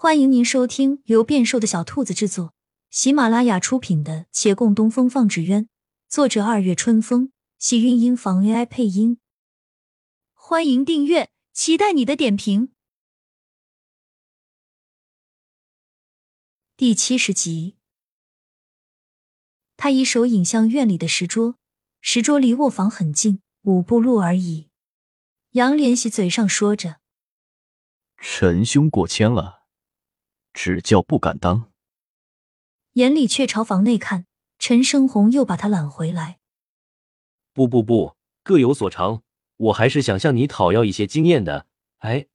欢迎您收听由变瘦的小兔子制作、喜马拉雅出品的《且共东风放纸鸢》，作者二月春风，喜韵音房 AI 配音。欢迎订阅，期待你的点评。第七十集，他一手引向院里的石桌，石桌离卧房很近，五步路而已。杨莲喜嘴上说着：“陈兄过谦了。”指教不敢当，眼里却朝房内看。陈生红又把他揽回来。不不不，各有所长，我还是想向你讨要一些经验的。哎，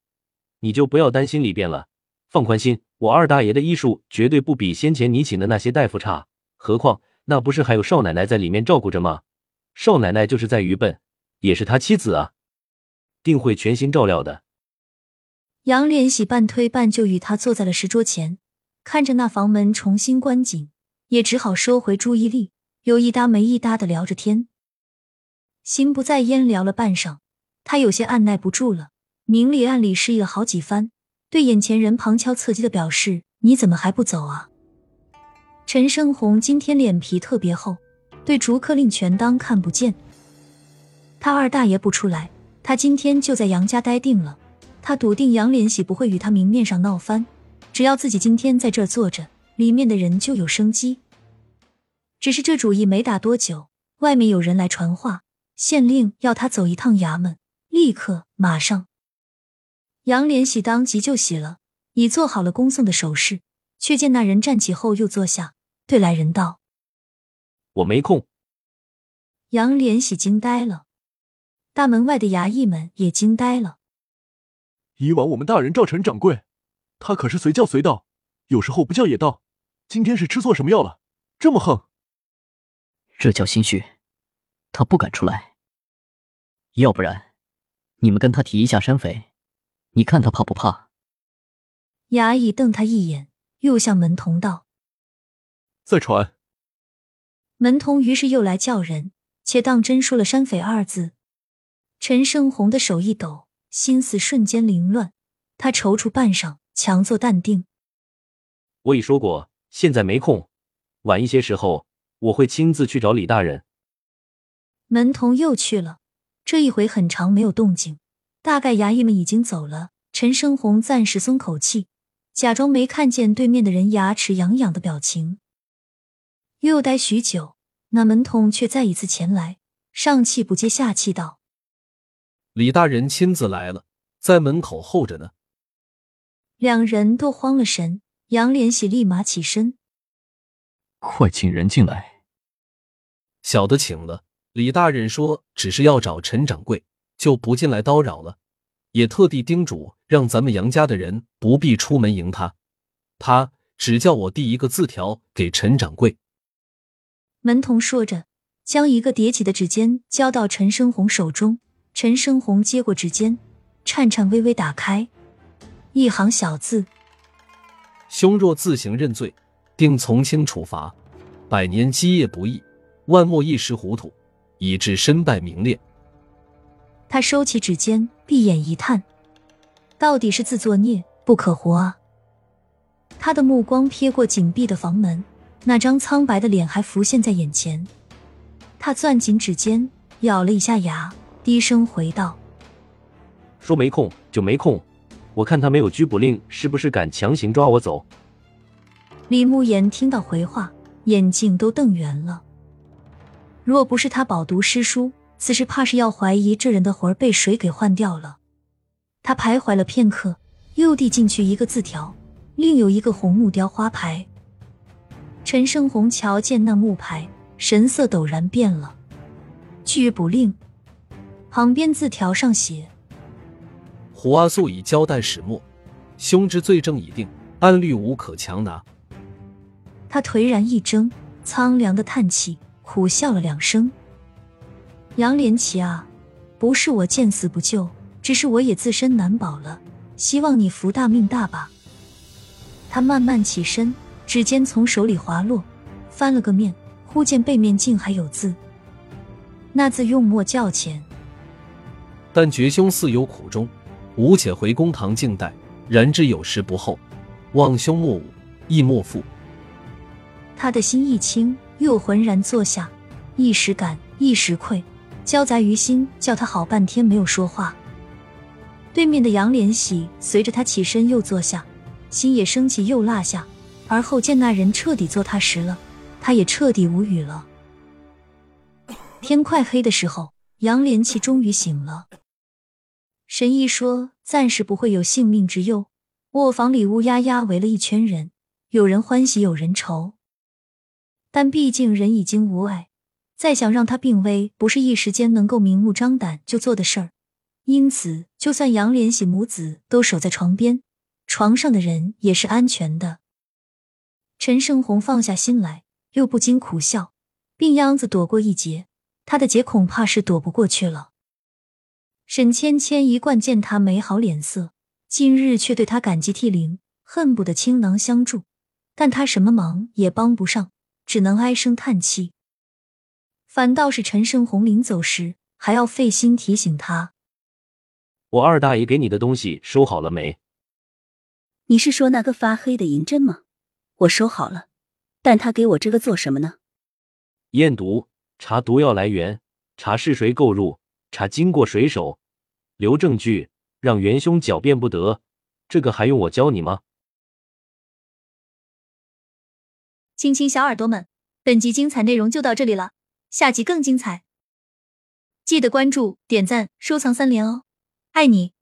你就不要担心里边了，放宽心，我二大爷的医术绝对不比先前你请的那些大夫差。何况那不是还有少奶奶在里面照顾着吗？少奶奶就是再愚笨，也是他妻子啊，定会全心照料的。杨连喜半推半就与他坐在了石桌前，看着那房门重新关紧，也只好收回注意力，有一搭没一搭的聊着天。心不在焉聊了半晌，他有些按耐不住了，明里暗里示意了好几番，对眼前人旁敲侧击的表示：“你怎么还不走啊？”陈生红今天脸皮特别厚，对逐客令全当看不见。他二大爷不出来，他今天就在杨家待定了。他笃定杨连喜不会与他明面上闹翻，只要自己今天在这儿坐着，里面的人就有生机。只是这主意没打多久，外面有人来传话，县令要他走一趟衙门，立刻马上。杨连喜当即就喜了，已做好了恭送的手势，却见那人站起后又坐下，对来人道：“我没空。”杨连喜惊呆了，大门外的衙役们也惊呆了。以往我们大人召陈掌柜，他可是随叫随到，有时候不叫也到。今天是吃错什么药了，这么横？这叫心虚，他不敢出来。要不然，你们跟他提一下山匪，你看他怕不怕？衙役瞪他一眼，又向门童道：“再传。”门童于是又来叫人，且当真说了“山匪”二字。陈胜红的手一抖。心思瞬间凌乱，他踌躇半晌，强作淡定。我已说过，现在没空，晚一些时候我会亲自去找李大人。门童又去了，这一回很长没有动静，大概衙役们已经走了。陈生红暂时松口气，假装没看见对面的人牙齿痒痒的表情。又待许久，那门童却再一次前来，上气不接下气道。李大人亲自来了，在门口候着呢。两人都慌了神，杨连喜立马起身：“快请人进来。”小的请了。李大人说：“只是要找陈掌柜，就不进来叨扰了。也特地叮嘱让咱们杨家的人不必出门迎他，他只叫我递一个字条给陈掌柜。”门童说着，将一个叠起的纸笺交到陈生红手中。陈生红接过指尖，颤颤巍巍打开，一行小字：“兄若自行认罪，定从轻处罚。百年基业不易，万莫一时糊涂，以致身败名裂。”他收起指尖，闭眼一叹：“到底是自作孽，不可活啊！”他的目光瞥过紧闭的房门，那张苍白的脸还浮现在眼前。他攥紧指尖，咬了一下牙。低声回道：“说没空就没空，我看他没有拘捕令，是不是敢强行抓我走？”李慕言听到回话，眼睛都瞪圆了。若不是他饱读诗书，此时怕是要怀疑这人的魂被谁给换掉了。他徘徊了片刻，又递进去一个字条，另有一个红木雕花牌。陈胜红瞧见那木牌，神色陡然变了。拘捕令。旁边字条上写：“胡阿素已交代始末，兄之罪证已定，按律无可强拿。”他颓然一怔，苍凉的叹气，苦笑了两声。杨连奇啊，不是我见死不救，只是我也自身难保了，希望你福大命大吧。他慢慢起身，指尖从手里滑落，翻了个面，忽见背面竟还有字，那字用墨较浅。但觉兄似有苦衷，吾且回公堂静待，然之有时不候。望兄莫舞，亦莫负。他的心一轻，又浑然坐下，一时感，一时愧，交杂于心，叫他好半天没有说话。对面的杨连喜随着他起身又坐下，心也升起又落下，而后见那人彻底坐踏实了，他也彻底无语了。天快黑的时候，杨连奇终于醒了。神医说暂时不会有性命之忧。卧房里乌压压围了一圈人，有人欢喜，有人愁。但毕竟人已经无碍，再想让他病危，不是一时间能够明目张胆就做的事儿。因此，就算杨连喜母子都守在床边，床上的人也是安全的。陈胜红放下心来，又不禁苦笑：病秧子躲过一劫，他的劫恐怕是躲不过去了。沈芊芊一贯见他没好脸色。今日却对他感激涕零，恨不得倾囊相助，但他什么忙也帮不上，只能唉声叹气。反倒是陈胜红临走时还要费心提醒他：“我二大爷给你的东西收好了没？”你是说那个发黑的银针吗？我收好了，但他给我这个做什么呢？验毒，查毒药来源，查是谁购入，查经过谁手，留证据。让元凶狡辩不得，这个还用我教你吗？亲亲小耳朵们，本集精彩内容就到这里了，下集更精彩，记得关注、点赞、收藏三连哦，爱你！